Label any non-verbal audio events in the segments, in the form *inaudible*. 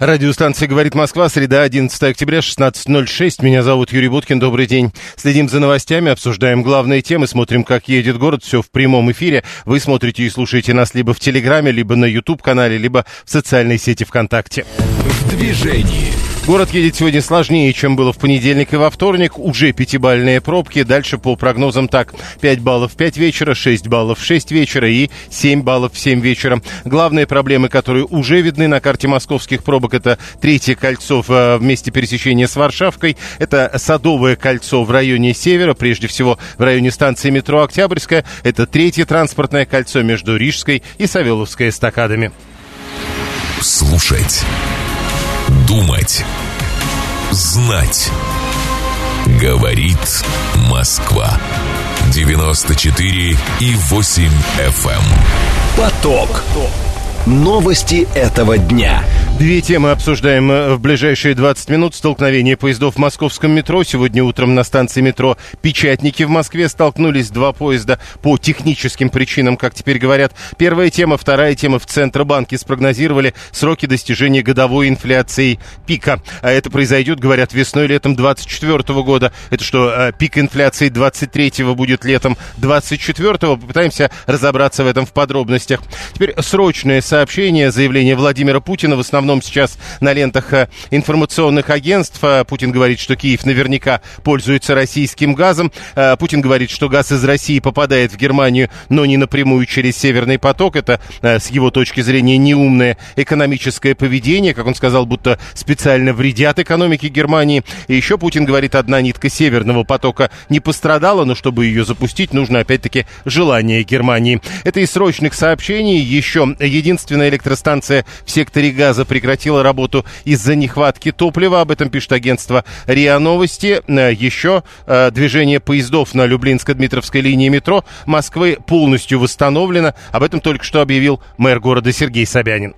Радиостанция «Говорит Москва», среда, 11 октября, 16.06. Меня зовут Юрий Буткин, добрый день. Следим за новостями, обсуждаем главные темы, смотрим, как едет город, все в прямом эфире. Вы смотрите и слушаете нас либо в Телеграме, либо на YouTube-канале, либо в социальной сети ВКонтакте. В движении. Город едет сегодня сложнее, чем было в понедельник и во вторник. Уже пятибальные пробки. Дальше по прогнозам так. 5 баллов в 5 вечера, 6 баллов в 6 вечера и 7 баллов в 7 вечера. Главные проблемы, которые уже видны на карте московских пробок, это третье кольцо в э, месте пересечения с Варшавкой. Это Садовое кольцо в районе Севера, прежде всего в районе станции метро Октябрьская. Это третье транспортное кольцо между Рижской и Савеловской эстакадами. Слушать Думать. Знать. Говорит Москва. 94 и 8 FM. Эм. Поток. Новости этого дня. Две темы обсуждаем э, в ближайшие 20 минут. Столкновение поездов в московском метро. Сегодня утром на станции метро Печатники в Москве столкнулись два поезда по техническим причинам, как теперь говорят. Первая тема, вторая тема в Центробанке спрогнозировали сроки достижения годовой инфляции пика. А это произойдет, говорят, весной-летом 24 года. Это что, э, пик инфляции 23 будет летом 24 -го? Попытаемся разобраться в этом в подробностях. Теперь срочное сообщение, заявление Владимира Путина в основном сейчас на лентах э, информационных агентств. Э, Путин говорит, что Киев наверняка пользуется российским газом. Э, Путин говорит, что газ из России попадает в Германию, но не напрямую через Северный поток. Это, с его точки зрения, неумное экономическое поведение. Как он сказал, будто специально вредят экономике Германии. И еще Путин говорит, одна нитка Северного потока не пострадала, но чтобы ее запустить, нужно опять-таки желание Германии. Это из срочных сообщений. Еще единственная электростанция в секторе газа прекратила работу из-за нехватки топлива. Об этом пишет агентство РИА Новости. Э, еще э, движение поездов на Люблинско-Дмитровской линии метро Москвы полностью восстановлено. Об этом только что объявил мэр города Сергей Собянин.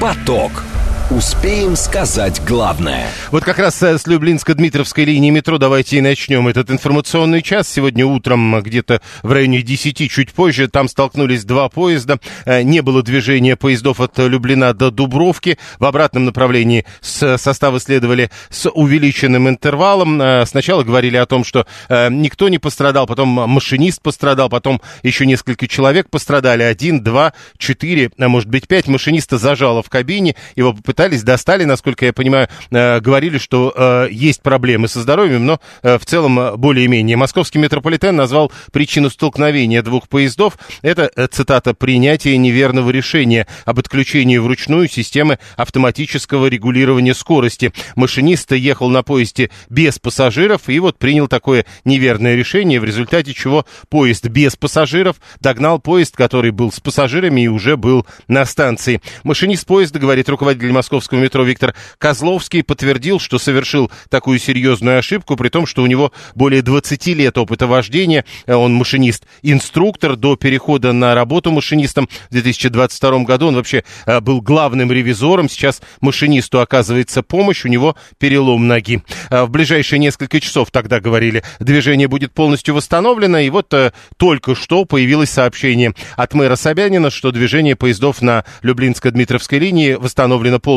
Поток. Успеем сказать главное. Вот как раз э, с Люблинско-Дмитровской линии метро давайте и начнем этот информационный час. Сегодня утром где-то в районе 10, чуть позже, там столкнулись два поезда. Э, не было движения поездов от Люблина до Дубровки. В обратном направлении с состава следовали с увеличенным интервалом. Э, сначала говорили о том, что никто не пострадал, потом машинист пострадал, потом еще несколько человек пострадали. Один, два, четыре, а может быть пять. Машиниста зажало в кабине, его попытались пытались, достали, насколько я понимаю, э, говорили, что э, есть проблемы со здоровьем, но э, в целом более-менее. Московский метрополитен назвал причину столкновения двух поездов. Это, цитата, «принятие неверного решения об отключении вручную системы автоматического регулирования скорости». Машинист ехал на поезде без пассажиров и вот принял такое неверное решение, в результате чего поезд без пассажиров догнал поезд, который был с пассажирами и уже был на станции. Машинист поезда, говорит руководитель московского метро Виктор Козловский подтвердил, что совершил такую серьезную ошибку, при том, что у него более 20 лет опыта вождения. Он машинист-инструктор. До перехода на работу машинистом в 2022 году он вообще э, был главным ревизором. Сейчас машинисту оказывается помощь, у него перелом ноги. Э, в ближайшие несколько часов тогда говорили, движение будет полностью восстановлено. И вот э, только что появилось сообщение от мэра Собянина, что движение поездов на Люблинско-Дмитровской линии восстановлено полностью.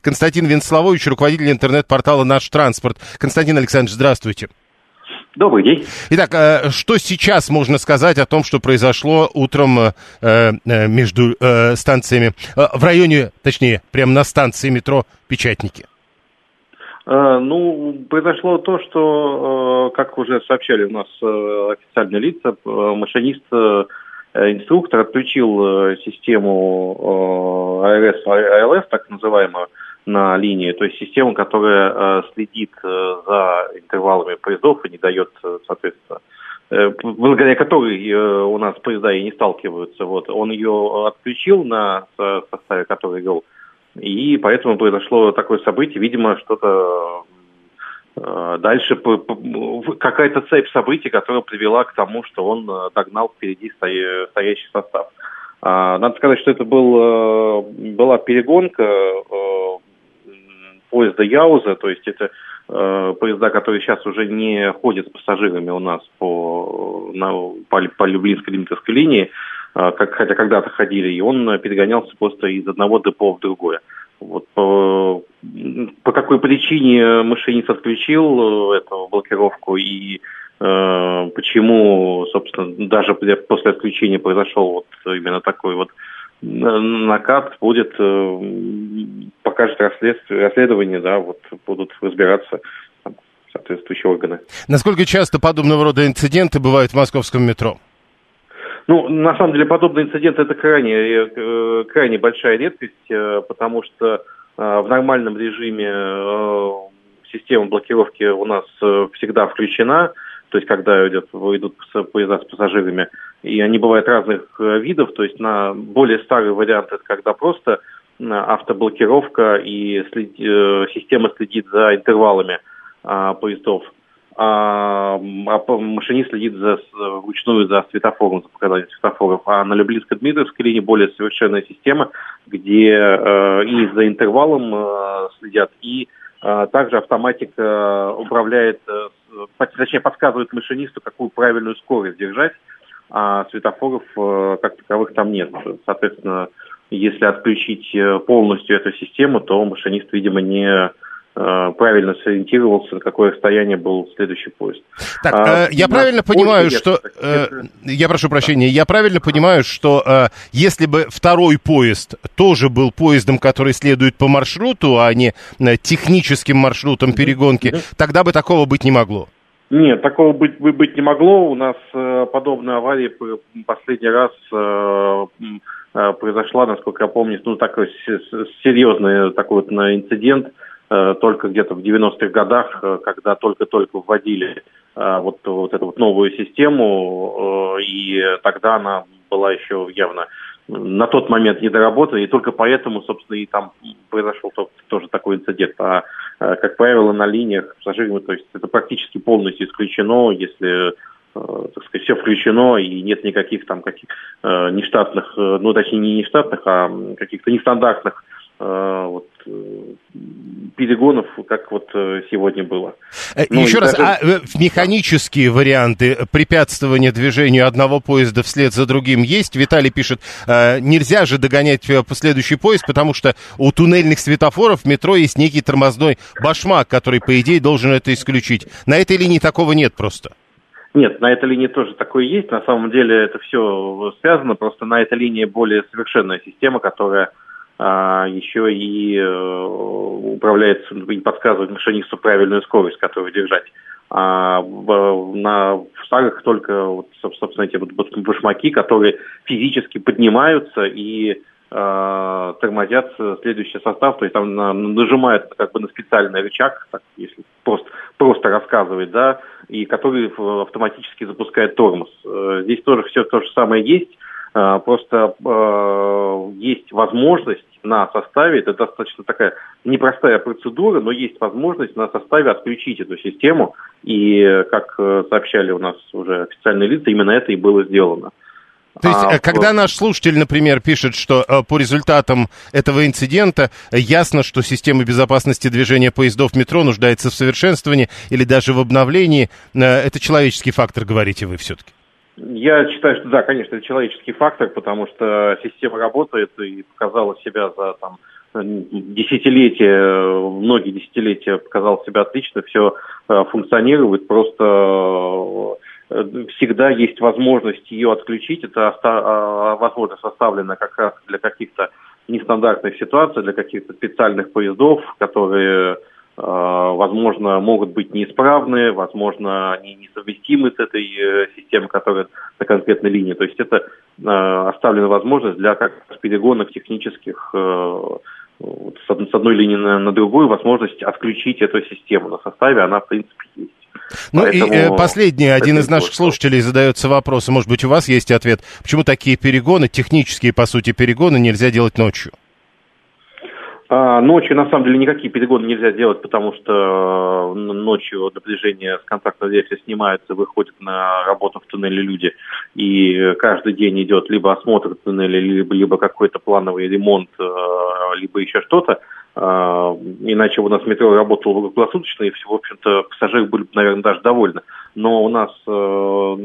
Константин Венславович, руководитель интернет-портала «Наш транспорт». Константин Александрович, здравствуйте. Добрый день. Итак, э, что сейчас можно сказать о том, что произошло утром э, э, между станциями, в районе, точнее, прямо на станции метро Печатники? Ну, произошло то, что, как уже сообщали у нас официальные лица, машинист инструктор отключил э, систему АРС, АЛС, так называемую, на линии, то есть систему, которая э, следит за интервалами поездов и не дает, соответственно, благодаря которой у нас поезда и не сталкиваются. Вот. Он ее отключил на составе, который вел, и поэтому произошло такое событие. Видимо, что-то Э, дальше какая-то цепь событий, которая привела к тому, что он э, догнал впереди стоящий состав. А, надо сказать, что это был, была перегонка поезда Яуза, то есть это поезда, которые сейчас уже не ходят с пассажирами у нас по, на, по, по Люблинской лимитовской линии, как, хотя когда-то ходили, и он перегонялся просто из одного депо в другое. Вот по, по какой причине машинист отключил эту блокировку и Э, почему, собственно, даже после отключения произошел вот именно такой вот накат, будет, э, покажет расследование, да, вот будут разбираться соответствующие органы. Насколько часто подобного рода инциденты бывают в московском метро? Ну, на самом деле, подобные инциденты это крайне, э, крайне большая редкость, потому что в нормальном режиме система блокировки у нас всегда включена, то есть когда идет, идут поезда с пассажирами, и они бывают разных э, видов, то есть на более старый вариант это когда просто автоблокировка и след, э, система следит за интервалами а, поездов, а, а машинист следит за, вручную за светофором, за показанием светофоров. А на Люблинско-Дмитровской линии более совершенная система, где э, и за интервалом э, следят, и э, также автоматика управляет точнее, подсказывает машинисту, какую правильную скорость держать, а светофоров как таковых там нет. Соответственно, если отключить полностью эту систему, то машинист, видимо, не правильно сориентировался, на какое расстояние был следующий поезд. Так, а, я правильно понимаю, что... Э, я прошу прощения, я правильно понимаю, что э, если бы второй поезд тоже был поездом, который следует по маршруту, а не э, техническим маршрутом перегонки, mm-hmm. тогда бы такого быть не могло? Нет, такого быть, быть не могло. У нас э, подобная авария последний раз э, э, произошла, насколько я помню, ну такой серьезный такой вот инцидент э, только где-то в 90-х годах, э, когда только-только вводили э, вот, вот эту вот новую систему, э, и тогда она была еще явно на тот момент не доработали, и только поэтому, собственно, и там произошел тоже такой инцидент. А, э, как правило, на линиях пассажирами, то есть это практически полностью исключено, если э, так сказать, все включено и нет никаких там каких э, нештатных, ну точнее не нештатных, а каких-то нестандартных вот, перегонов, как вот э, сегодня было. Э, ну, Еще раз, даже... а механические варианты препятствования движению одного поезда вслед за другим есть? Виталий пишет, нельзя же догонять последующий поезд, потому что у туннельных светофоров в метро есть некий тормозной башмак, который, по идее, должен это исключить. На этой линии такого нет просто. Нет, на этой линии тоже такое есть. На самом деле это все связано, просто на этой линии более совершенная система, которая еще и э, управляет и подсказывает машинисту правильную скорость, которую держать. А на в старых только, вот, собственно, эти вот башмаки, которые физически поднимаются и э, тормозят следующий состав, то есть там на, нажимают как бы на специальный рычаг, так, если просто, просто рассказывать, да, и который автоматически запускает тормоз. Э, здесь тоже все то же самое есть, просто э, есть возможность на составе, это достаточно такая непростая процедура, но есть возможность на составе отключить эту систему, и, как э, сообщали у нас уже официальные лица, именно это и было сделано. То есть, а, э, когда наш слушатель, например, пишет, что э, по результатам этого инцидента ясно, что система безопасности движения поездов метро нуждается в совершенствовании или даже в обновлении, это человеческий фактор, говорите вы все-таки? Я считаю, что да, конечно, это человеческий фактор, потому что система работает и показала себя за там, десятилетия, многие десятилетия показала себя отлично, все э, функционирует, просто э, всегда есть возможность ее отключить. Это а, возможность оставлена как раз для каких-то нестандартных ситуаций, для каких-то специальных поездов, которые возможно, могут быть неисправны, возможно, они несовместимы с этой э, системой, которая на конкретной линии. То есть это э, оставлена возможность для как перегонов технических с одной линии на, другую, возможность отключить эту систему на составе, она, в принципе, есть. Ну Поэтому... и э, последний, один из наших слушателей задается вопросом, может быть, у вас есть ответ, почему такие перегоны, технические, по сути, перегоны нельзя делать ночью? А, ночью, на самом деле, никакие перегоны нельзя делать, потому что э, ночью напряжение с контактной версии снимается, выходят на работу в туннеле люди, и каждый день идет либо осмотр туннеля, либо, либо какой-то плановый ремонт, э, либо еще что-то. А, иначе у нас метро работало круглосуточно, и, в общем-то, пассажиры были, наверное, даже довольны. Но у нас э,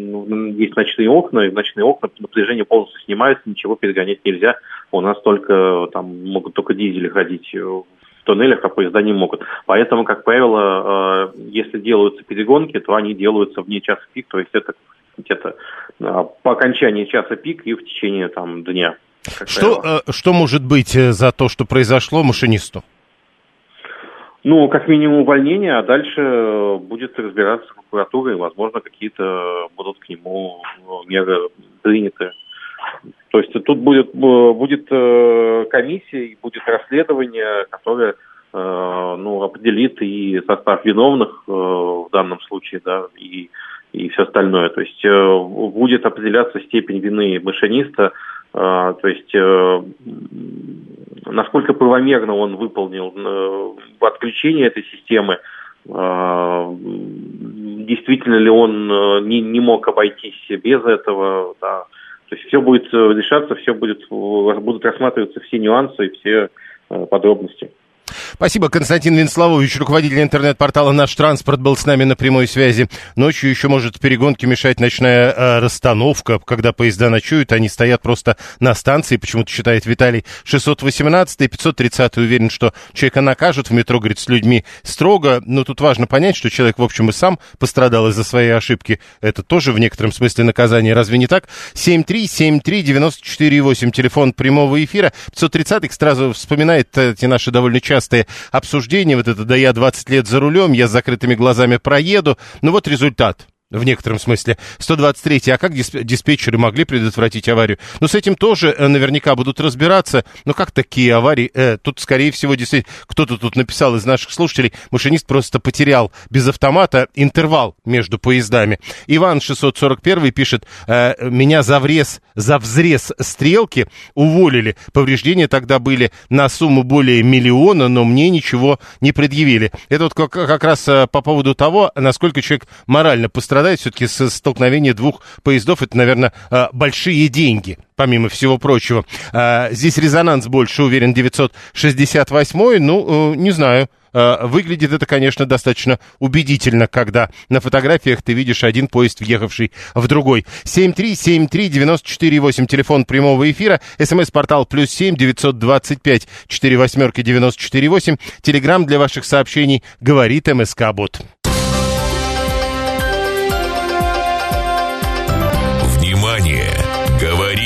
есть ночные окна, и в ночные окна напряжение полностью снимается, ничего перегонять нельзя. У нас только там могут только дизели ходить в туннелях, а поезда не могут. Поэтому, как правило, э, если делаются перегонки, то они делаются вне часа пик, то есть это где-то э, по окончании часа пик и в течение там дня. Что, э, что может быть э, за то, что произошло машинисту? Ну, как минимум увольнение, а дальше э, будет разбираться прокуратура, и, возможно, какие-то будут к нему меры приняты. То есть тут будет, будет комиссия, и будет расследование, которое ну, определит и состав виновных в данном случае, да, и, и все остальное. То есть будет определяться степень вины машиниста, то есть э, насколько правомерно он выполнил э, отключение этой системы, а, действительно ли он э, не, не мог обойтись без этого, да. То есть все будет решаться, все будет, будут рассматриваться все нюансы и все подробности. Спасибо, Константин Венславович, руководитель интернет-портала «Наш транспорт» был с нами на прямой связи. Ночью еще может перегонке мешать ночная э, расстановка. Когда поезда ночуют, они стоят просто на станции. Почему-то считает Виталий 618 и 530 уверен, что человека накажут в метро, говорит, с людьми строго. Но тут важно понять, что человек, в общем, и сам пострадал из-за своей ошибки. Это тоже в некотором смысле наказание. Разве не так? 7373948, телефон прямого эфира. 530 сразу вспоминает эти наши довольно частые обсуждение, вот это, да я 20 лет за рулем, я с закрытыми глазами проеду. Ну вот результат в некотором смысле. 123 а как диспетчеры могли предотвратить аварию? Ну, с этим тоже э, наверняка будут разбираться. Но как такие аварии? Э, тут, скорее всего, действительно, кто-то тут написал из наших слушателей, машинист просто потерял без автомата интервал между поездами. Иван 641 пишет, э, меня за врез, за взрез стрелки уволили. Повреждения тогда были на сумму более миллиона, но мне ничего не предъявили. Это вот как, как раз э, по поводу того, насколько человек морально пострадал страдает все-таки со столкновения двух поездов. Это, наверное, а, большие деньги, помимо всего прочего. А, здесь резонанс больше, уверен, 968 ну, э, не знаю. А, выглядит это, конечно, достаточно убедительно, когда на фотографиях ты видишь один поезд, въехавший в другой. 7373948, телефон прямого эфира, смс-портал плюс 7 925 4 восьмерки 948, телеграмм для ваших сообщений говорит МСК-бот.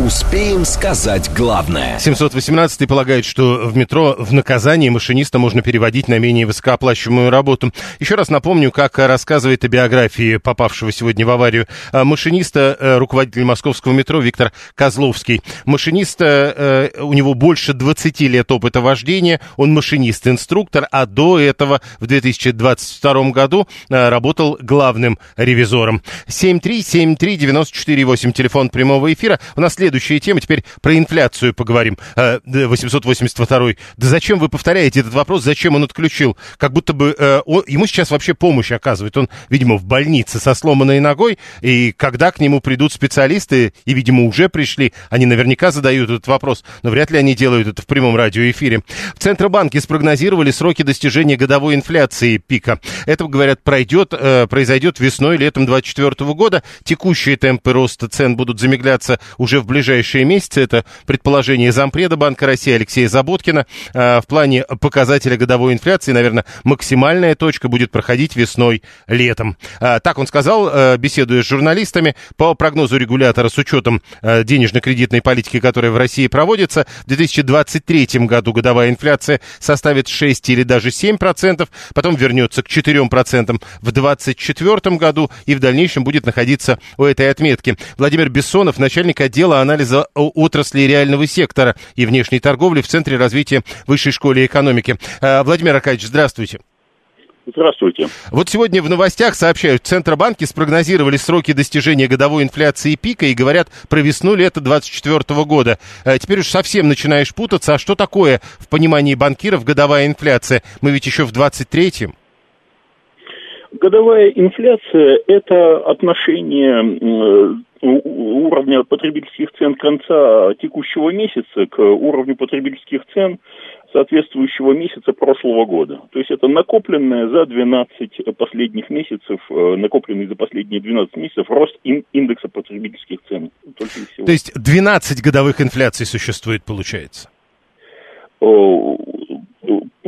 Успеем сказать главное. 718 полагает, что в метро в наказании машиниста можно переводить на менее высокооплачиваемую работу. Еще раз напомню, как рассказывает о биографии попавшего сегодня в аварию а, машиниста, э, руководитель московского метро Виктор Козловский. Машиниста, э, у него больше 20 лет опыта вождения, он машинист-инструктор, а до этого в 2022 году э, работал главным ревизором. 7373948, телефон прямого эфира. У нас следующая тема. Теперь про инфляцию поговорим. 882 э, Да зачем вы повторяете этот вопрос? Зачем он отключил? Как будто бы э, он, ему сейчас вообще помощь оказывает. Он, видимо, в больнице со сломанной ногой. И когда к нему придут специалисты, и, видимо, уже пришли, они наверняка задают этот вопрос. Но вряд ли они делают это в прямом радиоэфире. В Центробанке спрогнозировали сроки достижения годовой инфляции пика. Это, говорят, пройдет, э, произойдет весной, летом 2024 года. Текущие темпы роста цен будут замедляться уже в ближайшее ближайшие месяцы. Это предположение зампреда Банка России Алексея Заботкина. А, в плане показателя годовой инфляции, наверное, максимальная точка будет проходить весной-летом. А, так он сказал, а, беседуя с журналистами. По прогнозу регулятора с учетом денежно-кредитной политики, которая в России проводится, в 2023 году годовая инфляция составит 6 или даже 7 процентов, потом вернется к 4 процентам в 2024 году и в дальнейшем будет находиться у этой отметки. Владимир Бессонов, начальник отдела анализа отрасли реального сектора и внешней торговли в Центре развития Высшей школы экономики. Э, Владимир Аркадьевич, здравствуйте. Здравствуйте. Вот сегодня в новостях сообщают, Центробанки спрогнозировали сроки достижения годовой инфляции пика и говорят про весну-лето 2024 года. А теперь уж совсем начинаешь путаться. А что такое в понимании банкиров годовая инфляция? Мы ведь еще в 23-м. Годовая инфляция – это отношение уровня потребительских цен конца текущего месяца к уровню потребительских цен соответствующего месяца прошлого года. То есть это накопленное за 12 последних месяцев, э, накопленный за последние 12 месяцев рост индекса потребительских цен. То есть 12 годовых инфляций существует, получается?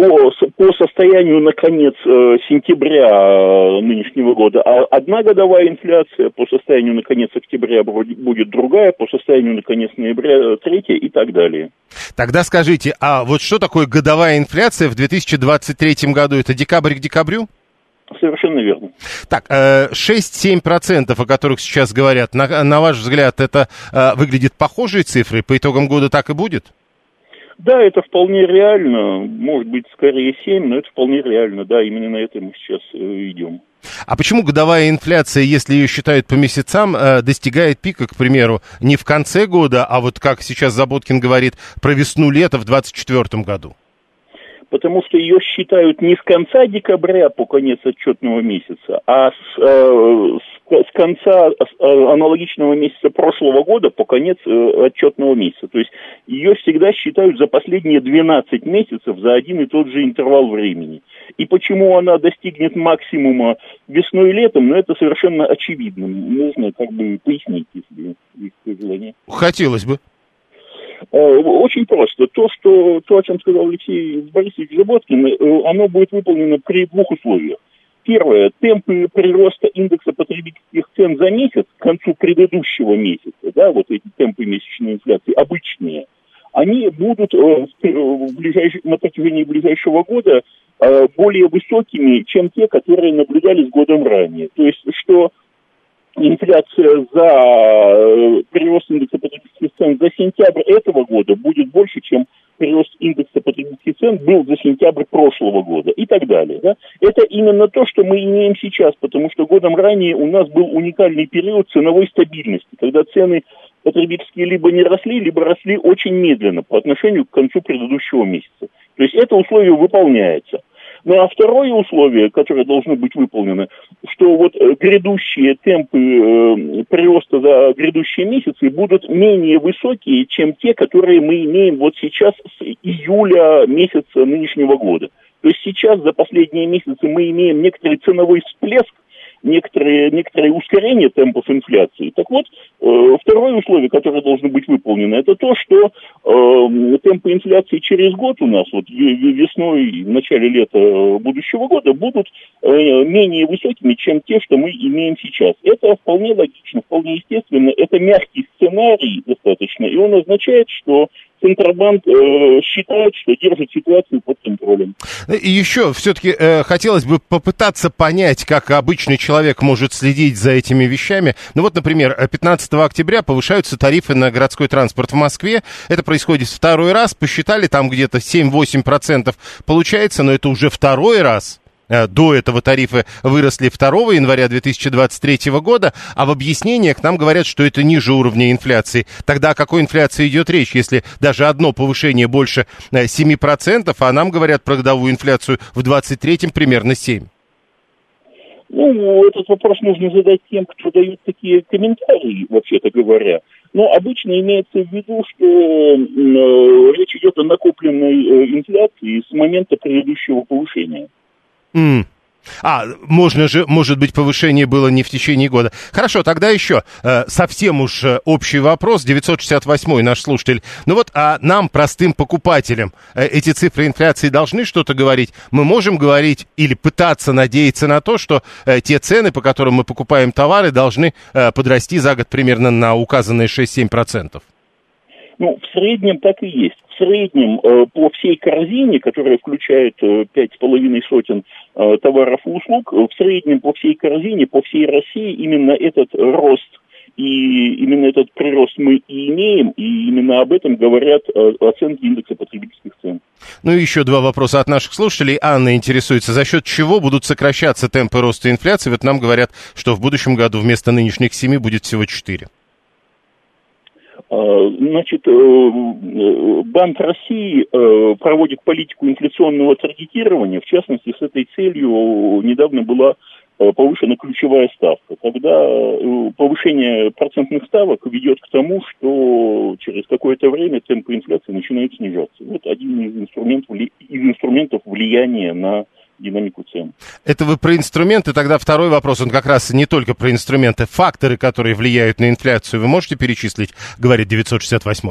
По, по состоянию на конец э, сентября э, нынешнего года а одна годовая инфляция, по состоянию на конец октября будет другая, по состоянию на конец ноября третья и так далее. Тогда скажите, а вот что такое годовая инфляция в 2023 году? Это декабрь к декабрю? Совершенно верно. Так, 6-7%, о которых сейчас говорят, на, на ваш взгляд, это выглядит похожие цифры? По итогам года так и будет? Да, это вполне реально, может быть, скорее 7, но это вполне реально, да, именно на это мы сейчас э, идем. А почему годовая инфляция, если ее считают по месяцам, э, достигает пика, к примеру, не в конце года, а вот как сейчас Заботкин говорит, про весну-лето в 2024 году? потому что ее считают не с конца декабря по конец отчетного месяца, а с, э, с, конца э, аналогичного месяца прошлого года по конец э, отчетного месяца. То есть ее всегда считают за последние 12 месяцев за один и тот же интервал времени. И почему она достигнет максимума весной и летом, ну это совершенно очевидно. Нужно как бы пояснить, если есть желание. Хотелось бы. Э, очень просто. То, что, то, о чем сказал Алексей Борисович Заботкин, оно будет выполнено при двух условиях. Первое, темпы прироста индекса потребительских цен за месяц к концу предыдущего месяца, да, вот эти темпы месячной инфляции, обычные, они будут э, в ближайший, на протяжении ближайшего года более высокими, чем те, которые наблюдались годом ранее. То есть, что инфляция за э, прирост индекса потребительских цен за сентябрь этого года будет больше, чем прирост индекса потребительских цен был за сентябрь прошлого года и так далее. Да? Это именно то, что мы имеем сейчас, потому что годом ранее у нас был уникальный период ценовой стабильности, когда цены потребительские либо не росли, либо росли очень медленно по отношению к концу предыдущего месяца. То есть это условие выполняется. Ну а второе условие, которое должно быть выполнено, что вот э, грядущие темпы э, прироста за грядущие месяцы будут менее высокие, чем те, которые мы имеем вот сейчас с июля месяца нынешнего года. То есть сейчас за последние месяцы мы имеем некоторый ценовой всплеск, некоторые, некоторые ускорения темпов инфляции. Так вот, э, второе условие, которое должно быть выполнено, это то, что э, темпы инфляции через год у нас, вот весной, в начале лета будущего года, будут э, менее высокими, чем те, что мы имеем сейчас. Это вполне логично, вполне естественно. Это мягкий сценарий достаточно, и он означает, что Центробанк э, считает, что держит ситуацию под контролем. И еще все-таки э, хотелось бы попытаться понять, как обычный человек может следить за этими вещами. Ну вот, например, 15 октября повышаются тарифы на городской транспорт в Москве. Это происходит второй раз. Посчитали, там где-то 7-8% получается, но это уже второй раз. Э, до этого тарифы выросли 2 января 2023 года, а в объяснениях нам говорят, что это ниже уровня инфляции. Тогда о какой инфляции идет речь, если даже одно повышение больше 7%, э, а нам говорят про годовую инфляцию в 2023 примерно 7%? Ну, этот вопрос нужно задать тем, кто дает такие комментарии, вообще-то говоря. Но обычно имеется в виду, что э, речь идет о накопленной э, инфляции с момента предыдущего повышения. Mm. А, можно же, может быть, повышение было не в течение года. Хорошо, тогда еще э, совсем уж э, общий вопрос, 968 наш слушатель. Ну вот, а нам, простым покупателям, э, эти цифры инфляции должны что-то говорить? Мы можем говорить или пытаться надеяться на то, что э, те цены, по которым мы покупаем товары, должны э, подрасти за год примерно на указанные 6-7%? Ну, в среднем так и есть. Среднем э, по всей корзине, которая включает э, пять с половиной сотен э, товаров и услуг, в среднем по всей корзине, по всей России именно этот рост и именно этот прирост мы и имеем, и именно об этом говорят оценки индекса потребительских цен. Ну и еще два вопроса от наших слушателей. Анна интересуется, за счет чего будут сокращаться темпы роста инфляции? Вот нам говорят, что в будущем году вместо нынешних семи будет всего четыре. А, значит, э, э, Банк России э, проводит политику инфляционного таргетирования. В частности, с этой целью недавно была повышена ключевая ставка. Когда повышение процентных ставок ведет к тому, что через какое-то время темпы инфляции начинают снижаться. Вот один из инструментов, из инструментов влияния на динамику цен. Это вы про инструменты, тогда второй вопрос, он как раз не только про инструменты, факторы, которые влияют на инфляцию, вы можете перечислить, говорит 968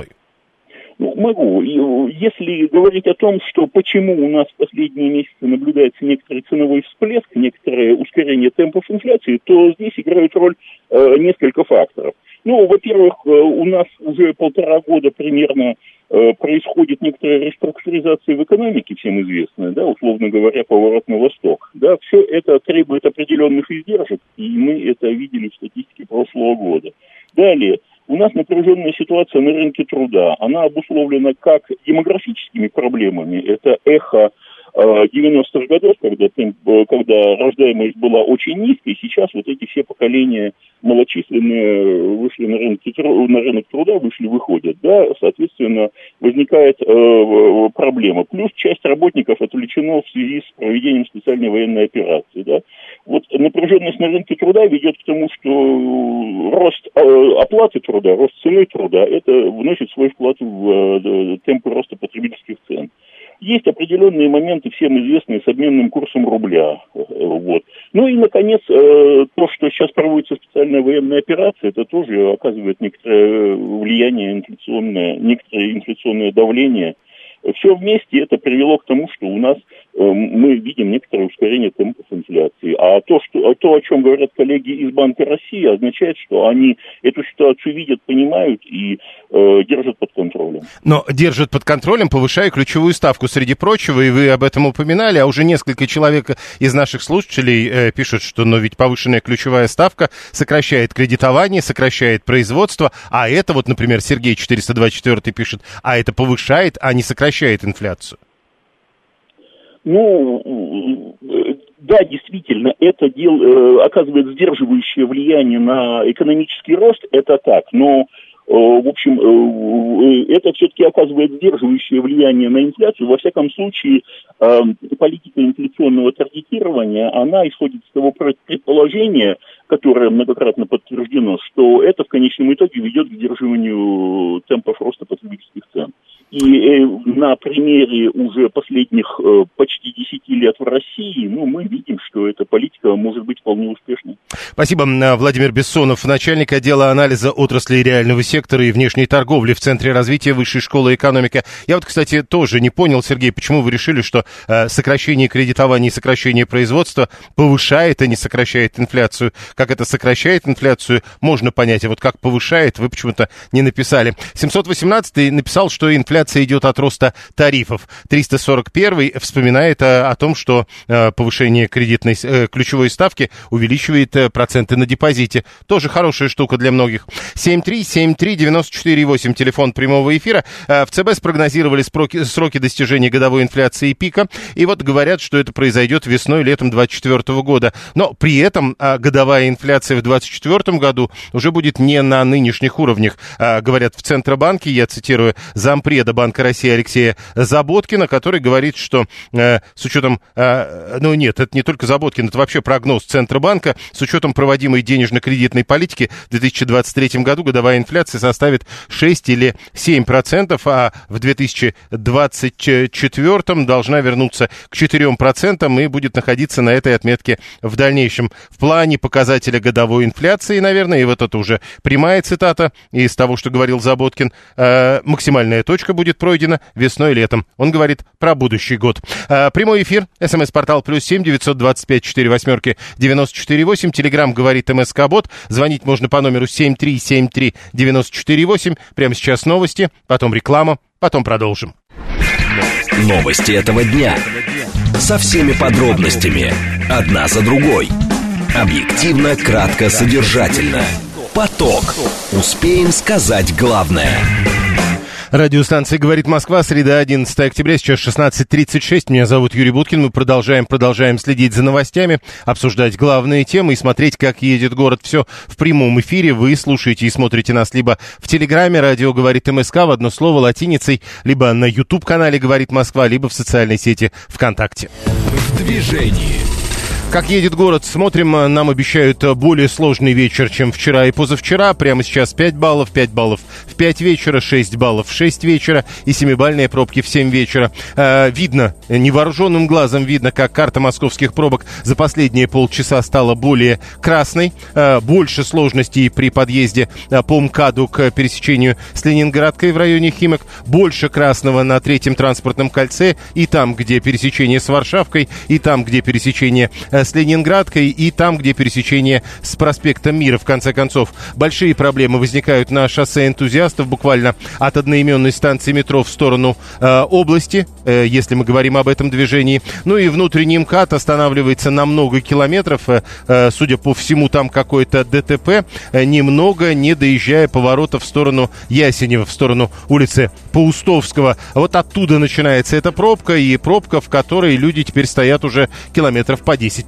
ну, могу. Если говорить о том, что почему у нас в последние месяцы наблюдается некоторый ценовой всплеск, некоторое ускорение темпов инфляции, то здесь играют роль э, несколько факторов. Ну, во-первых, э, у нас уже полтора года примерно Э, происходит некоторая реструктуризация в экономике, всем известная, да, условно говоря, поворот на восток. Да, все это требует определенных издержек, и мы это видели в статистике прошлого года. Далее, у нас напряженная ситуация на рынке труда. Она обусловлена как демографическими проблемами, это эхо 90-х э, годов, когда, э, когда рождаемость была очень низкой, сейчас вот эти все поколения малочисленные вышли на рынок, на рынок труда, вышли, выходят, да, соответственно, возникает э, проблема. Плюс часть работников отвлечена в связи с проведением специальной военной операции, да. Вот напряженность на рынке труда ведет к тому, что рост э, оплаты труда, рост цены труда, это вносит свой вклад в э, темпы роста потребительских цен. Есть определенные моменты, всем известные, с обменным курсом рубля. Вот. Ну и, наконец, э, то, что сейчас проводится специальная военная операция, это тоже оказывает некоторое влияние инфляционное, некоторое инфляционное давление. Все вместе это привело к тому, что у нас Э, мы видим некоторое ускорение темпов инфляции. А то, что, то, о чем говорят коллеги из Банка России, означает, что они эту ситуацию видят, понимают и э, держат под контролем. Но держат под контролем, повышая ключевую ставку, среди прочего, и вы об этом упоминали, а уже несколько человек из наших слушателей э, пишут, что но ведь повышенная ключевая ставка сокращает кредитование, сокращает производство, а это вот, например, Сергей 424 пишет, а это повышает, а не сокращает инфляцию. Ну, да, действительно, это дел, э, оказывает сдерживающее влияние на экономический рост, это так, но э, в общем, э, это все-таки оказывает сдерживающее влияние на инфляцию. Во всяком случае, политика инфляционного таргетирования, она исходит из того предположения, которое многократно подтверждено, что это в конечном итоге ведет к сдерживанию темпов роста потребительских цен. И э, на примере уже последних э, почти 10 лет в России, ну, мы видим, что эта политика может быть вполне успешной. Спасибо. Владимир Бессонов, начальник отдела анализа отрасли реального сектора и внешней торговли в Центре развития Высшей школы экономики. Я вот, кстати, тоже не понял, Сергей, почему вы решили, что э, сокращение кредитования и сокращение производства повышает, а не сокращает инфляцию. Как это сокращает инфляцию, можно понять, а вот как повышает, вы почему-то не написали. 718 написал, что инфляция инфляция идет от роста тарифов. 341 вспоминает э, о том, что э, повышение кредитной э, ключевой ставки увеличивает проценты на депозите. Тоже хорошая штука для многих. 7373948, телефон прямого эфира. В ЦБ спрогнозировали сроки, достижения годовой инфляции пика. И вот говорят, что это произойдет весной-летом 2024 года. Но при этом годовая инфляция в 2024 году уже будет не на нынешних уровнях. Говорят в Центробанке, я цитирую, зампреда председателя Банка России Алексея Заботкина, который говорит, что э, с учетом, э, ну нет, это не только Заботкин, это вообще прогноз Центробанка, с учетом проводимой денежно-кредитной политики в 2023 году годовая инфляция составит 6 или 7 процентов, а в 2024 должна вернуться к 4 процентам и будет находиться на этой отметке в дальнейшем. В плане показателя годовой инфляции, наверное, и вот это уже прямая цитата из того, что говорил Заботкин, э, максимальная точка будет пройдена весной и летом. Он говорит про будущий год. А, прямой эфир. СМС-портал плюс семь девятьсот двадцать пять четыре восьмерки девяносто четыре восемь. Телеграмм говорит МСК Бот. Звонить можно по номеру семь три семь три девяносто четыре восемь. Прямо сейчас новости, потом реклама, потом продолжим. Новости этого дня. Со всеми подробностями. Одна за другой. Объективно, кратко, содержательно. Поток. Успеем сказать главное. Радиостанция «Говорит Москва», среда, 11 октября, сейчас 16.36. Меня зовут Юрий Буткин. Мы продолжаем, продолжаем следить за новостями, обсуждать главные темы и смотреть, как едет город. Все в прямом эфире. Вы слушаете и смотрите нас либо в Телеграме «Радио говорит МСК» в одно слово латиницей, либо на YouTube-канале «Говорит Москва», либо в социальной сети ВКонтакте. В движении. Как едет город, смотрим, нам обещают более сложный вечер, чем вчера и позавчера. Прямо сейчас 5 баллов, 5 баллов в 5 вечера, 6 баллов в 6 вечера и 7-бальные пробки в 7 вечера. Э, видно, невооруженным глазом видно, как карта московских пробок за последние полчаса стала более красной. Э, больше сложностей при подъезде э, по МКАДу к пересечению с Ленинградкой в районе Химок. Больше красного на третьем транспортном кольце и там, где пересечение с Варшавкой, и там, где пересечение Э, с Ленинградкой и там, где пересечение с проспектом Мира. В конце концов, большие проблемы возникают на шоссе энтузиастов буквально от одноименной станции метро в сторону э, области, э, если мы говорим об этом движении. Ну и внутренний МКАД останавливается на много километров. Э, э судя по всему, там какой-то ДТП, э, немного не доезжая поворота в сторону Ясенева, в сторону улицы Паустовского. Вот оттуда начинается эта пробка, и пробка, в которой люди теперь стоят уже километров по 10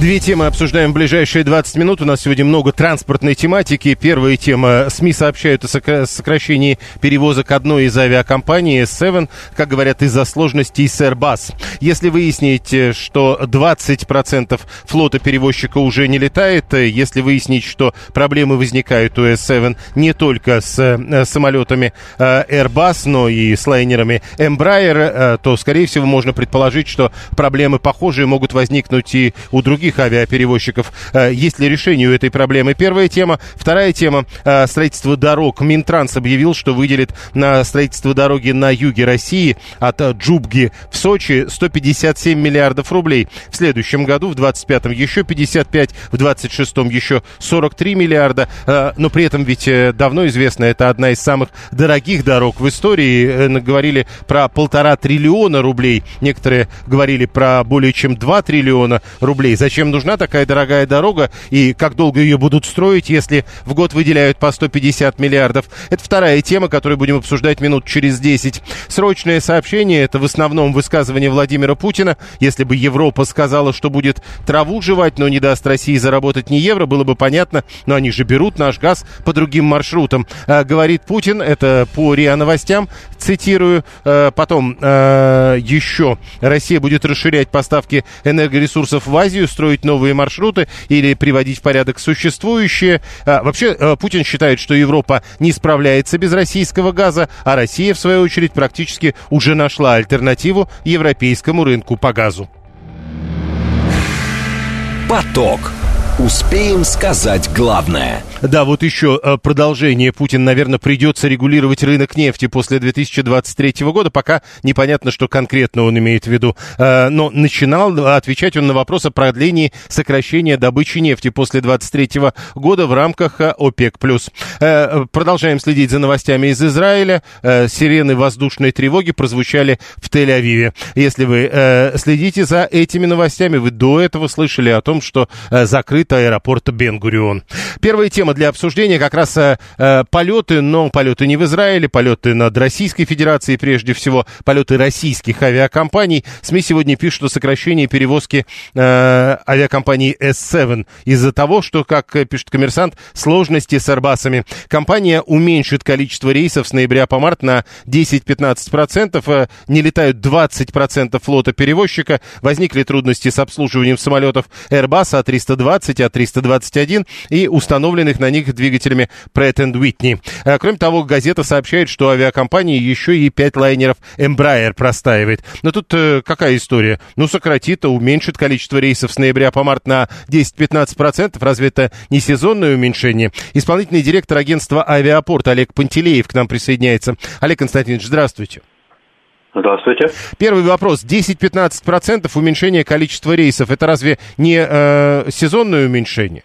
Две темы обсуждаем в ближайшие 20 минут. У нас сегодня много транспортной тематики. Первая тема. СМИ сообщают о сокращении перевозок одной из авиакомпаний S7, как говорят, из-за сложностей с Airbus. Если выяснить, что 20% флота перевозчика уже не летает, если выяснить, что проблемы возникают у S7 не только с э, самолетами э, Airbus, но и с лайнерами Embraer, э, то, скорее всего, можно предположить, что проблемы похожие могут возникнуть и у других других авиаперевозчиков. Э, есть ли решение у этой проблемы? Первая тема. Вторая тема. Э, строительство дорог. Минтранс объявил, что выделит на строительство дороги на юге России от Джубги в Сочи 157 миллиардов рублей. В следующем году, в 25-м, еще 55, в 26-м еще 43 миллиарда. Э, но при этом ведь давно известно, это одна из самых дорогих дорог в истории. Говорили про полтора триллиона рублей. Некоторые говорили про более чем 2 триллиона рублей. Зачем Зачем нужна такая дорогая дорога и как долго ее будут строить, если в год выделяют по 150 миллиардов? Это вторая тема, которую будем обсуждать минут через 10. Срочное сообщение – это в основном высказывание Владимира Путина. Если бы Европа сказала, что будет траву жевать, но не даст России заработать не евро, было бы понятно, но они же берут наш газ по другим маршрутам. А, говорит Путин, это по РИА Новостям, цитирую. А, потом а, еще Россия будет расширять поставки энергоресурсов в Азию, строить новые маршруты или приводить в порядок существующие. А, вообще, а, Путин считает, что Европа не справляется без российского газа, а Россия, в свою очередь, практически уже нашла альтернативу европейскому рынку по газу. Поток. Успеем сказать главное. Да, вот еще э, продолжение. Путин, наверное, придется регулировать рынок нефти после 2023 года. Пока непонятно, что конкретно он имеет в виду. Э, но начинал отвечать он на вопрос о продлении сокращения добычи нефти после 2023 года в рамках э, ОПЕК+. Продолжаем следить за новостями из Израиля. Сирены воздушной тревоги прозвучали в Тель-Авиве. Если вы следите за этими новостями, вы до этого слышали о том, что закрыт открыт аэропорт Бен-Гурион. Первая тема для обсуждения как раз э, э, полеты, но полеты не в Израиле, полеты над Российской Федерацией прежде всего, полеты российских авиакомпаний. СМИ сегодня пишут о сокращении перевозки э, авиакомпании S7 из-за того, что, как пишет коммерсант, сложности с Арбасами. Компания уменьшит количество рейсов с ноября по март на 10-15%, э, не летают 20% флота перевозчика, возникли трудности с обслуживанием самолетов Airbus A320 а321 и установленных на них двигателями Pratt Whitney. А, кроме того, газета сообщает, что авиакомпания еще и пять лайнеров Embraer простаивает. Но тут э, какая история? Ну, сократит, уменьшит количество рейсов с ноября по март на 10-15%. Разве это не сезонное уменьшение? Исполнительный директор агентства «Авиапорт» Олег Пантелеев к нам присоединяется. Олег Константинович, здравствуйте. Здравствуйте. Первый вопрос. 10-15% уменьшения количества рейсов. Это разве не э, сезонное уменьшение?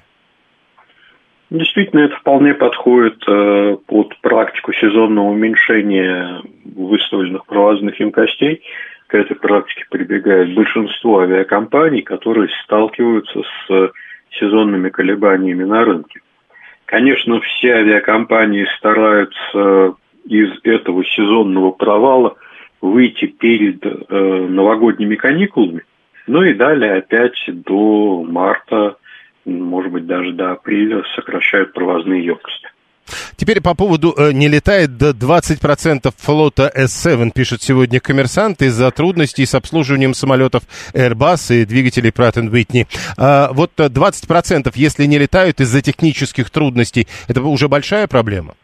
Действительно, это вполне подходит э, под практику сезонного уменьшения выставленных провозных емкостей. К этой практике прибегает большинство авиакомпаний, которые сталкиваются с сезонными колебаниями на рынке. Конечно, все авиакомпании стараются из этого сезонного провала выйти перед э, новогодними каникулами, ну и далее опять до марта, может быть даже до апреля сокращают провозные емкости. Теперь по поводу э, не летает до 20% флота S7, пишет сегодня коммерсант, из-за трудностей с обслуживанием самолетов Airbus и двигателей Pratt Whitney. А, вот 20%, э, если не летают из-за технических трудностей, это уже большая проблема?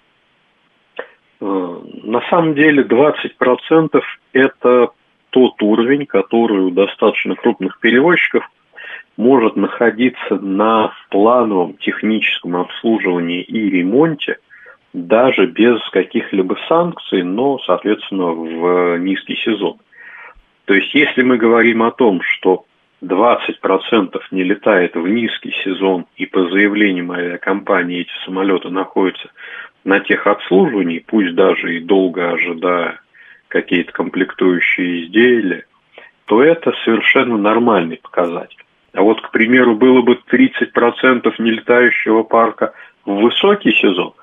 Э, на самом деле 20% это тот уровень, который у достаточно крупных перевозчиков может находиться на плановом техническом обслуживании и ремонте даже без каких-либо санкций, но, соответственно, в низкий сезон. То есть, если мы говорим о том, что 20% не летает в низкий сезон, и по заявлениям авиакомпании эти самолеты находятся на техобслуживании, пусть даже и долго ожидая какие-то комплектующие изделия, то это совершенно нормальный показатель. А вот, к примеру, было бы 30% нелетающего парка в высокий сезон,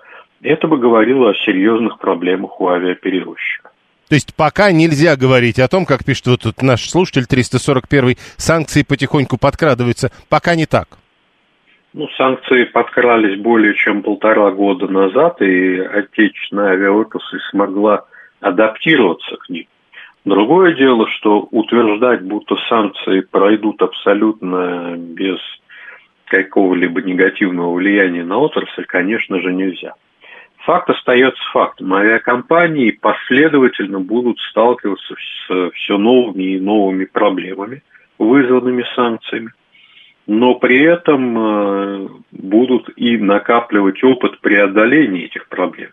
это бы говорило о серьезных проблемах у авиаперевозчика. То есть пока нельзя говорить о том, как пишет вот тут наш слушатель 341, санкции потихоньку подкрадываются. Пока не так. Ну, санкции подкрались более чем полтора года назад, и отечественная авиаотрасль смогла адаптироваться к ним. Другое дело, что утверждать, будто санкции пройдут абсолютно без какого-либо негативного влияния на отрасль, конечно же, нельзя. Факт остается фактом. Авиакомпании последовательно будут сталкиваться с все новыми и новыми проблемами, вызванными санкциями но при этом э, будут и накапливать опыт преодоления этих проблем.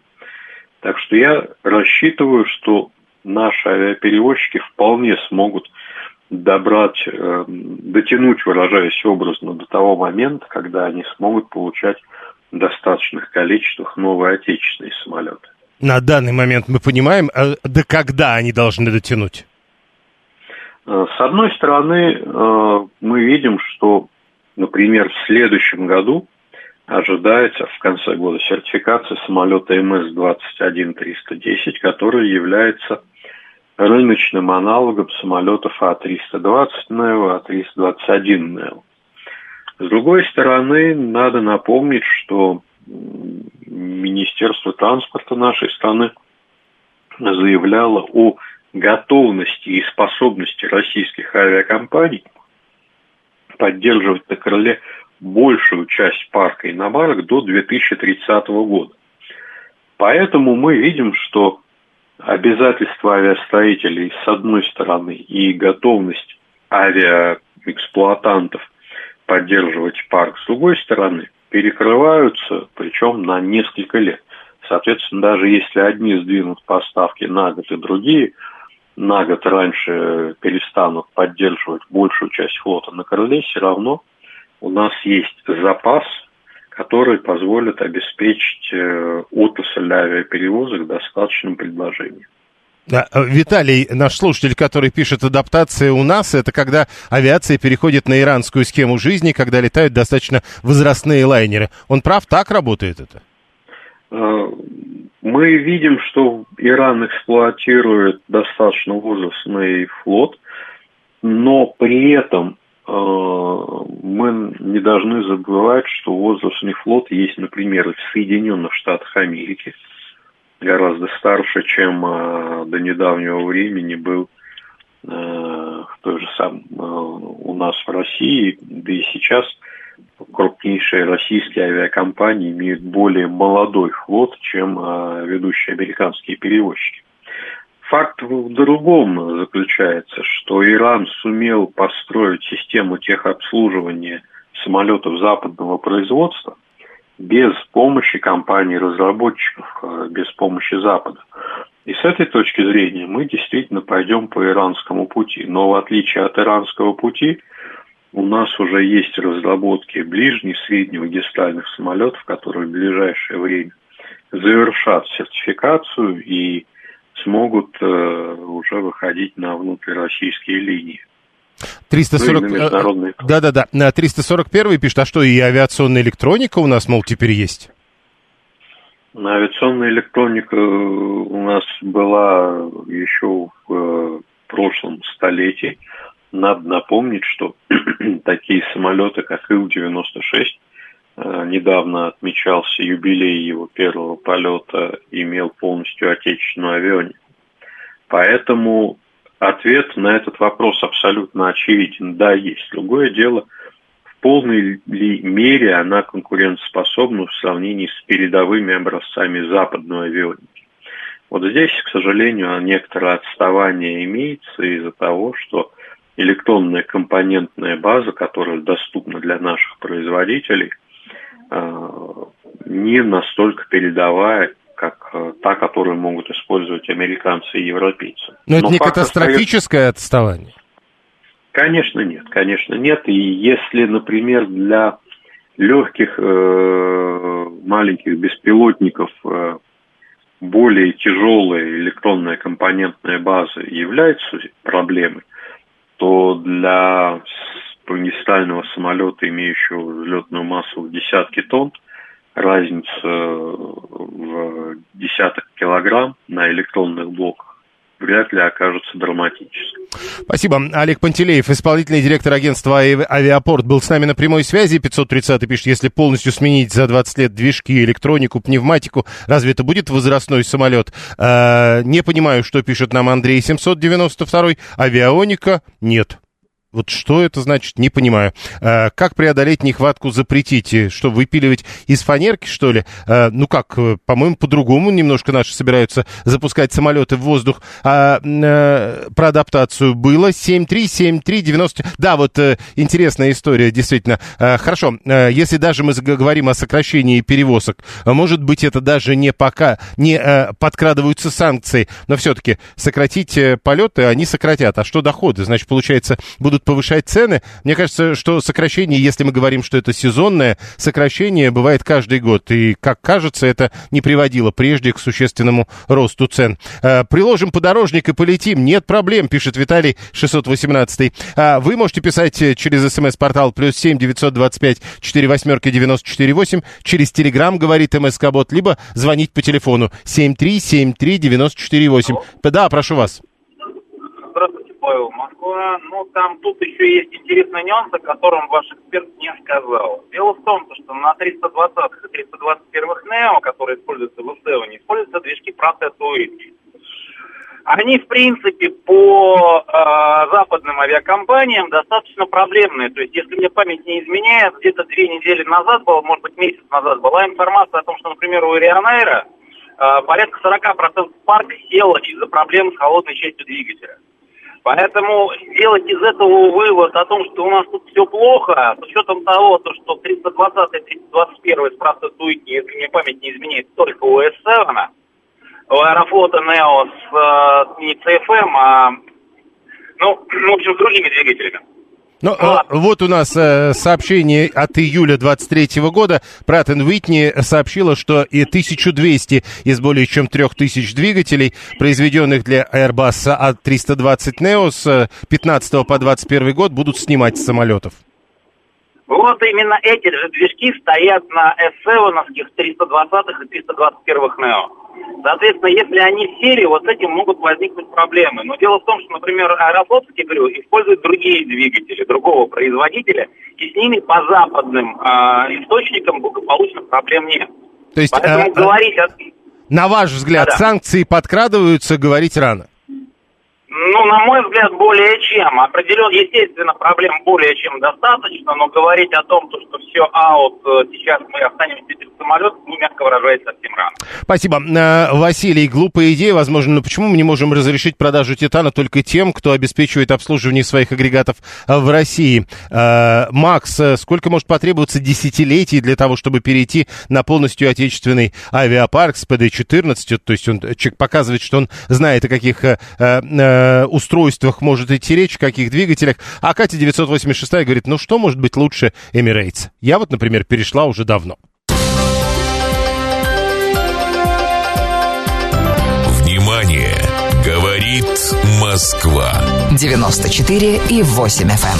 Так что я рассчитываю, что наши авиаперевозчики вполне смогут добрать, э, дотянуть, выражаясь образно, до того момента, когда они смогут получать в достаточных количествах новые отечественные самолеты. На данный момент мы понимаем, а до когда они должны дотянуть? Э, с одной стороны, мы видим, что Например, в следующем году ожидается в конце года сертификация самолета МС-21-310, который является рыночным аналогом самолетов А-320 NEO, А-321 NEO. С другой стороны, надо напомнить, что Министерство транспорта нашей страны заявляло о готовности и способности российских авиакомпаний поддерживать на крыле большую часть парка иномарок до 2030 года. Поэтому мы видим, что обязательства авиастроителей с одной стороны и готовность авиаэксплуатантов поддерживать парк с другой стороны перекрываются, причем на несколько лет. Соответственно, даже если одни сдвинут поставки на год и другие – на год раньше перестанут поддерживать большую часть флота на Крыле, все равно у нас есть запас, который позволит обеспечить э, отрасль авиаперевозок достаточным предложением. Э, Виталий, наш слушатель, который пишет адаптация у нас, это когда авиация переходит на иранскую схему жизни, когда летают достаточно возрастные лайнеры. Он прав, так работает это? Мы видим, что Иран эксплуатирует достаточно возрастный флот, но при этом э, мы не должны забывать, что возрастный флот есть, например, в Соединенных Штатах Америки, гораздо старше, чем э, до недавнего времени был э, в той же сам, э, у нас в России, да и сейчас – крупнейшие российские авиакомпании имеют более молодой флот, чем э, ведущие американские перевозчики. Факт в другом заключается, что Иран сумел построить систему техобслуживания самолетов западного производства без помощи компаний-разработчиков, а, без помощи Запада. И с этой точки зрения мы действительно пойдем по иранскому пути. Но в отличие от иранского пути – у нас уже есть разработки ближних, среднемагистральных самолетов, которые в ближайшее время завершат сертификацию и смогут э, уже выходить на внутрироссийские линии. 340... Ну, Да-да-да, 341 пишет, а что, и авиационная электроника у нас, мол, теперь есть? Авиационная электроника у нас была еще в э, прошлом столетии. Надо напомнить, что *clears throat* такие самолеты, как Ил-96, э, недавно отмечался юбилей его первого полета, имел полностью отечественную авионику. Поэтому ответ на этот вопрос абсолютно очевиден. Да, есть. Другое дело, в полной ли мере она конкурентоспособна в сравнении с передовыми образцами западной авионики. Вот здесь, к сожалению, некоторое отставание имеется из-за того, что электронная компонентная база, которая доступна для наших производителей, э, не настолько передовая, как э, та, которую могут использовать американцы и европейцы. Но, Но это не катастрофическое остается... отставание? Конечно нет, конечно нет. И если, например, для легких э, маленьких беспилотников э, более тяжелая электронная компонентная база является проблемой, то для магистрального самолета, имеющего взлетную массу в десятки тонн, разница в десяток килограмм на электронных блоках вряд ли окажется драматической. Спасибо. Олег Пантелеев, исполнительный директор агентства «Авиапорт», был с нами на прямой связи. 530 пишет, если полностью сменить за 20 лет движки, электронику, пневматику, разве это будет возрастной самолет? Э, не понимаю, что пишет нам Андрей 792. Авиаоника? Нет. Вот что это значит, не понимаю. А, как преодолеть нехватку запретить? Что, выпиливать из фанерки, что ли? А, ну как, э, по-моему, по-другому немножко наши собираются запускать самолеты в воздух. А, а про адаптацию было 73739. Да, вот а, интересная история, действительно. А, хорошо, а, если даже мы говорим о сокращении перевозок, может быть, это даже не пока не а, подкрадываются санкции, но все-таки сократить полеты они сократят. А что доходы? Значит, получается, будут повышать цены. Мне кажется, что сокращение, если мы говорим, что это сезонное, сокращение бывает каждый год. И, как кажется, это не приводило прежде к существенному росту цен. Э, приложим подорожник и полетим. Нет проблем, пишет Виталий 618. А вы можете писать через смс-портал плюс семь девятьсот двадцать пять четыре восьмерки девяносто четыре восемь через телеграм, говорит МСК-бот, либо звонить по телефону семь три семь три девяносто четыре восемь. Да, прошу вас. Ну, там тут еще есть интересный нюанс, о котором ваш эксперт не сказал. Дело в том, что на 320-х и 321-х NEO, которые используются в исследовании, используются движки Pratt Whitney. Они, в принципе, по э, западным авиакомпаниям достаточно проблемные. То есть, если мне память не изменяет, где-то две недели назад, было, может быть, месяц назад, была информация о том, что, например, у Ryanair э, порядка 40% парка село из-за проблем с холодной частью двигателя. Поэтому сделать из этого вывод о том, что у нас тут все плохо, с учетом того, то, что 320 и 321 спрашивают Туики, если мне память не изменяет, только у S7, у Аэрофлота Нео с, не CFM, а, ну, в общем, с другими двигателями. Ну, а, вот у нас э, сообщение от июля 23 года. Pratt Whitney сообщила, что и 1200 из более чем 3000 двигателей, произведенных для Airbus A320 Neo с 15 по 21 год, будут снимать с самолетов. Вот именно эти же движки стоят на S7 320 и 321 Neo. Соответственно, если они в серии, вот с этим могут возникнуть проблемы. Но дело в том, что, например, Аэрофлотский, говорю, использует другие двигатели, другого производителя, и с ними по западным э, источникам благополучных проблем нет. То есть, Поэтому э, говорить о... на ваш взгляд, Да-да. санкции подкрадываются, говорить рано? Ну, на мой взгляд, более чем. Определен, естественно, проблем более чем достаточно, но говорить о том, что все аут, э, сейчас мы останемся без самолет, ну, мягко выражаясь, совсем рано. Спасибо. Э, Василий, глупая идея, возможно, но почему мы не можем разрешить продажу «Титана» только тем, кто обеспечивает обслуживание своих агрегатов э, в России? Макс, сколько может потребоваться десятилетий для того, чтобы перейти на полностью отечественный авиапарк с ПД-14? То есть он, показывает, что он знает, о каких устройствах может идти речь, каких двигателях. А Катя 986 говорит, ну что может быть лучше Emirates? Я вот, например, перешла уже давно. Внимание! Говорит Москва. 94 и 8 FM. Эм.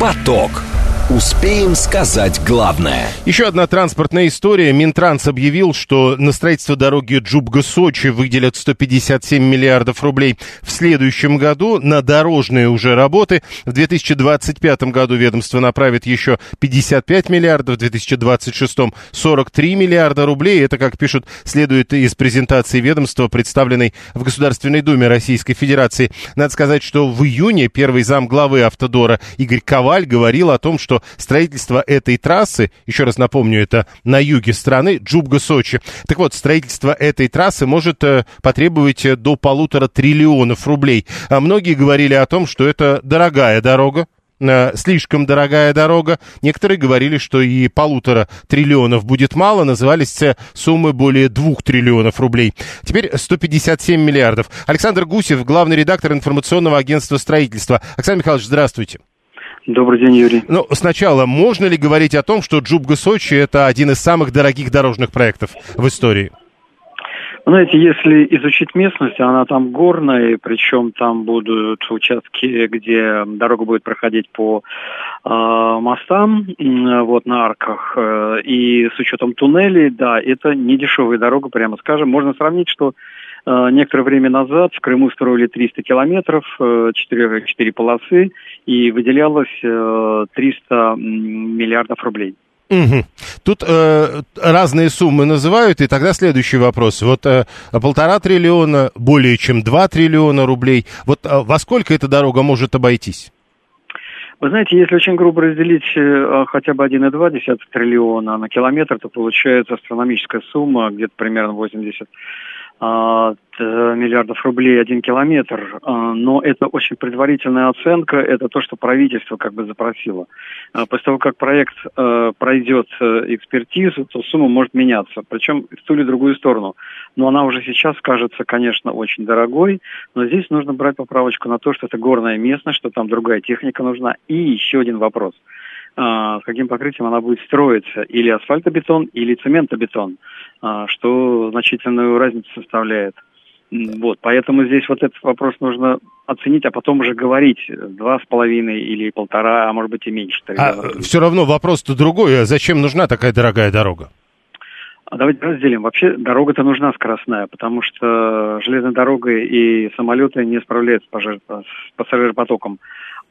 Поток. Успеем сказать главное. Еще одна транспортная история. Минтранс объявил, что на строительство дороги Джубга-Сочи выделят 157 миллиардов рублей в следующем году на дорожные уже работы. В 2025 году ведомство направит еще 55 миллиардов, в 2026 43 миллиарда рублей. Это, как пишут, следует из презентации ведомства, представленной в Государственной Думе Российской Федерации. Надо сказать, что в июне первый зам главы Автодора Игорь Коваль говорил о том, что что строительство этой трассы, еще раз напомню, это на юге страны, Джубга-Сочи. Так вот, строительство этой трассы может э, потребовать э, до полутора триллионов рублей. А многие говорили о том, что это дорогая дорога, э, слишком дорогая дорога. Некоторые говорили, что и полутора триллионов будет мало, назывались суммы более двух триллионов рублей. Теперь 157 миллиардов. Александр Гусев, главный редактор информационного агентства строительства. Александр Михайлович, здравствуйте. Добрый день, Юрий. Ну, сначала, можно ли говорить о том, что Джубга Сочи это один из самых дорогих дорожных проектов в истории? Знаете, если изучить местность, она там горная, причем там будут участки, где дорога будет проходить по э, мостам, э, вот на арках, э, и с учетом туннелей, да, это не дешевая дорога, прямо скажем. Можно сравнить, что некоторое время назад в Крыму строили 300 километров, 4, э, 4 полосы, и выделялось 300 э, миллиардов рублей. Угу. Тут э, разные суммы называют, и тогда следующий вопрос. Вот э, полтора триллиона, более чем два триллиона рублей. Вот э, во сколько эта дорога может обойтись? Вы знаете, если очень грубо разделить э, хотя бы 1,2 триллиона на километр, то получается астрономическая сумма, где-то примерно 80 а, миллиардов рублей один километр, а, но это очень предварительная оценка, это то, что правительство как бы запросило. А, после того, как проект пройдет э, экспертизу, то сумма может меняться, причем в ту или другую сторону. Но она уже сейчас кажется, конечно, очень дорогой, но здесь нужно брать поправочку на то, что это горная местность, что там другая техника нужна. И еще один вопрос – с каким покрытием она будет строиться, или асфальтобетон, или цементобетон. А, что значительную разницу составляет. Вот, поэтому здесь вот этот вопрос нужно оценить, а потом уже говорить два с половиной или полтора, а может быть и меньше. А все равно вопрос-то другой. А зачем нужна такая дорогая дорога? А давайте разделим. Вообще дорога-то нужна скоростная, потому что железная дорога и самолеты не справляются с пассажиропотоком.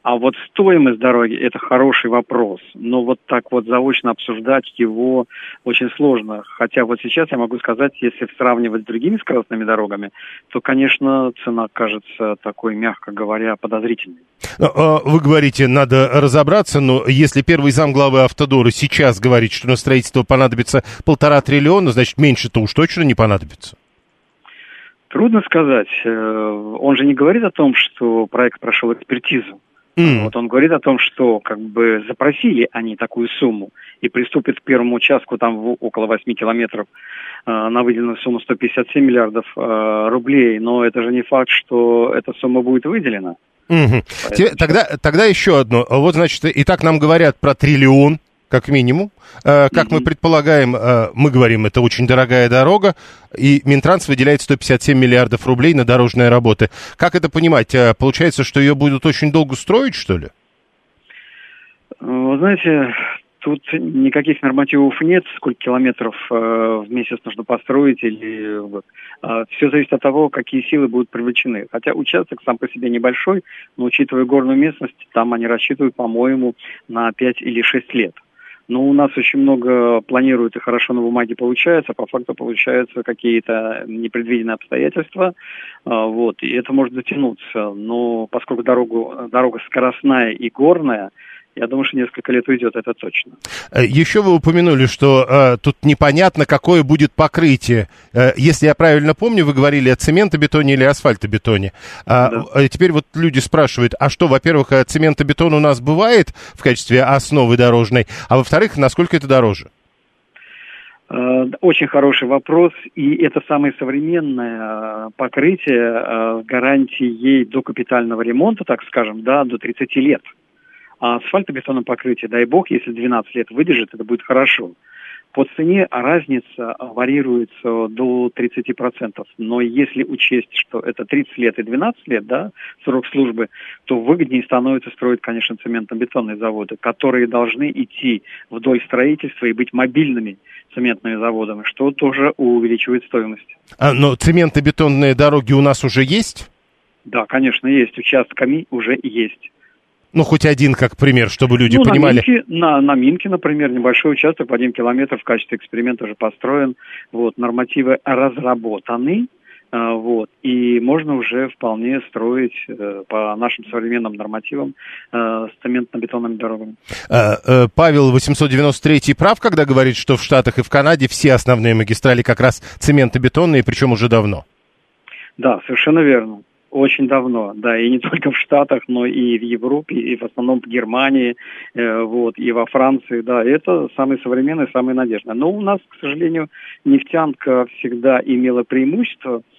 А вот стоимость дороги – это хороший вопрос, но вот так вот заочно обсуждать его очень сложно. Хотя вот сейчас я могу сказать, если сравнивать с другими скоростными дорогами, то, конечно, цена кажется такой, мягко говоря, подозрительной. Ну, а вы говорите, надо разобраться, но если первый зам главы Автодора сейчас говорит, что на строительство понадобится полтора триллиона, значит, меньше-то уж точно не понадобится. Трудно сказать. Э, он же не говорит о том, что проект прошел экспертизу. Mm. Вот он говорит о том, что как бы запросили они такую сумму и приступят к первому участку там в около 8 километров э, на выделенную сумму 157 миллиардов э, рублей, но это же не факт, что эта сумма будет выделена. Угу. Тогда, тогда еще одно. Вот, значит, и так нам говорят про триллион как минимум. Э, как мы предполагаем, э, мы говорим, это очень дорогая дорога, и Минтранс выделяет 157 миллиардов рублей на дорожные работы. Как это понимать? Э, получается, что ее будут очень долго строить, что ли? Вы знаете, тут никаких нормативов нет, сколько километров в месяц нужно построить или вот. Все зависит от того, какие силы будут привлечены. Хотя участок сам по себе небольшой, но учитывая горную местность, там они рассчитывают, по-моему, на 5 или 6 лет. Но у нас очень много планируют и хорошо на бумаге получается, по факту получаются какие-то непредвиденные обстоятельства, а, вот, и это может затянуться. Но поскольку дорогу, дорога скоростная и горная, Я думаю, что несколько лет уйдет, это точно. Э, еще вы упомянули, что э, тут непонятно, какое будет покрытие. Э, если я правильно помню, вы говорили о цементобетоне или асфальтобетоне. А, да. А теперь вот люди спрашивают, а что, во-первых, э, цементобетон у нас бывает в качестве основы дорожной, а во-вторых, насколько это дороже? Э, очень хороший вопрос, и это самое современное э, покрытие э, с гарантией до капитального ремонта, так скажем, да, до 30 лет. А асфальтобетонное покрытие, дай бог, если 12 лет выдержит, это будет хорошо. По цене разница варьируется до 30%. Но если учесть, что это 30 лет и 12 лет, да, срок службы, то выгоднее становится строить, конечно, цементно-бетонные заводы, которые должны идти вдоль строительства и быть мобильными цементными заводами, что тоже увеличивает стоимость. А, но цементно-бетонные дороги у нас уже есть? Да, конечно, есть. Участками уже есть. Ну, хоть один, как пример, чтобы люди ну, понимали. На Минке, на, на Минке, например, небольшой участок в один километр в качестве эксперимента уже построен. Вот, нормативы разработаны. А, вот, и можно уже вполне строить э, по нашим современным нормативам э, с цементно-бетонными дорогами. Э, Павел 893 прав, когда говорит, что в Штатах и в Канаде все основные магистрали как раз цементобетонные, причем уже давно. Да, совершенно верно. Очень давно, да, и не *laughs* только в Штатах, но и в Европе, и в основном в Германии, э, вот, и во Франции, да, это самые современные, самые надежные. Но у нас, к сожалению, нефтянка всегда имела преимущество –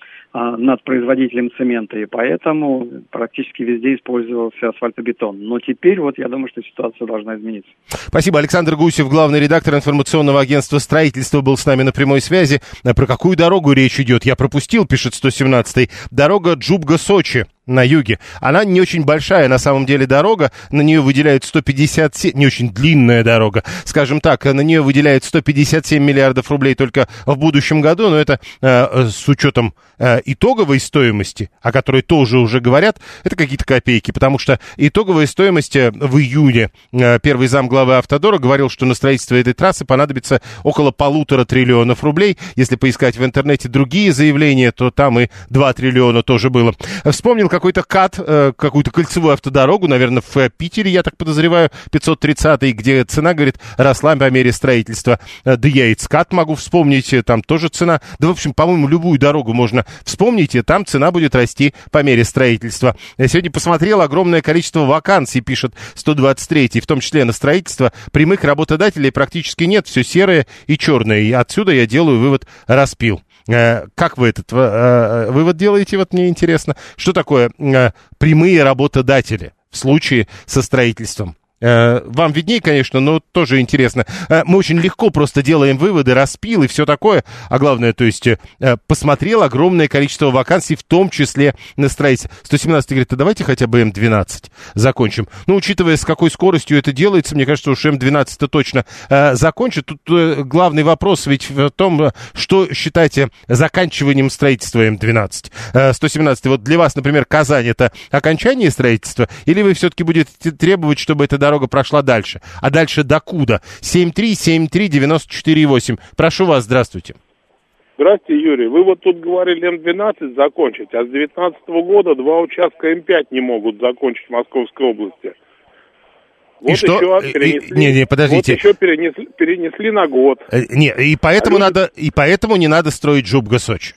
над производителем цемента, и поэтому практически везде использовался асфальтобетон. Но теперь вот я думаю, что ситуация должна измениться. Спасибо. Александр Гусев, главный редактор информационного агентства строительства, был с нами на прямой связи. Про какую дорогу речь идет? Я пропустил, пишет 117-й. Дорога Джубга-Сочи на юге. Она не очень большая, на самом деле, дорога. На нее выделяют 157... Не очень длинная дорога. Скажем так, на нее выделяют 157 миллиардов рублей только в будущем году. Но это э, с учетом э, итоговой стоимости, о которой тоже уже говорят, это какие-то копейки. Потому что итоговая стоимость э, в июне э, первый зам главы Автодора говорил, что на строительство этой трассы понадобится около полутора триллионов рублей. Если поискать в интернете другие заявления, то там и 2 триллиона тоже было. Вспомнил, какой-то кат, э, какую-то кольцевую автодорогу, наверное, в э, Питере, я так подозреваю, 530 где цена, говорит, росла по мере строительства. Э, да я и ЦКАТ могу вспомнить, там тоже цена. Да, в общем, по-моему, любую дорогу можно вспомнить, и там цена будет расти по мере строительства. Я сегодня посмотрел огромное количество вакансий, пишет 123, в том числе на строительство. Прямых работодателей практически нет, все серое и черное. И отсюда я делаю вывод «распил». Э, как вы этот э, э, вывод делаете, вот мне интересно. Что такое прямые работодатели в случае со строительством? Э, вам виднее, конечно, но тоже интересно. Э, мы очень легко просто делаем выводы, распил и все такое. А главное, то есть э, посмотрел огромное количество вакансий, в том числе на строительстве. 117 говорит, а давайте хотя бы М12 закончим. Ну, учитывая, с какой скоростью это делается, мне кажется, уж М12-то точно закончит. Тут главный вопрос ведь в том, что считаете заканчиванием строительства М12. 117 вот для вас, например, Казань это окончание строительства, или вы все-таки будете требовать, чтобы это дорога прошла дальше. А дальше докуда? 7373948. Прошу вас, здравствуйте. Здравствуйте, Юрий. Вы вот тут говорили М12 закончить, а с 2019 года два участка М5 не могут закончить в Московской области. Вот и что? еще перенесли, и, не, не, подождите. Вот еще перенесли, перенесли на год. Э, не, и поэтому а надо, и поэтому не надо строить Джубга-Сочи.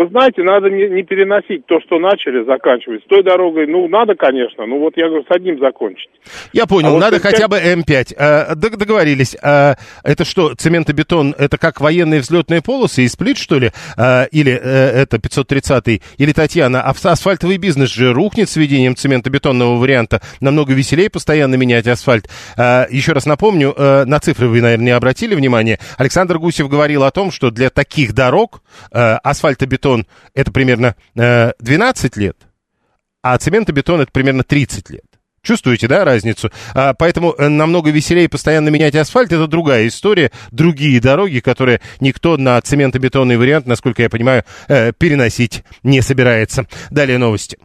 Вы знаете, надо не, не переносить то, что начали, заканчивать. С той дорогой, ну, надо, конечно, ну вот я говорю, с одним закончить. Я понял, а надо вот хотя бы М5. А, договорились. А, это что, цементобетон, это как военные взлетные полосы и сплит, что ли? А, или а, это 530-й? Или Татьяна, а асфальтовый бизнес же рухнет с введением цементобетонного варианта. Намного веселее постоянно менять асфальт. А, еще раз напомню, а, на цифры вы, наверное, не обратили внимание. Александр Гусев говорил о том, что для таких дорог а, асфальтобетон бетон это примерно э, 12 лет, а цементобетон это примерно 30 лет. Чувствуете, да, разницу? А, поэтому э, намного веселее постоянно менять асфальт. Это другая история, другие дороги, которые никто на цементобетонный вариант, насколько я понимаю, э, переносить не собирается. Далее новости.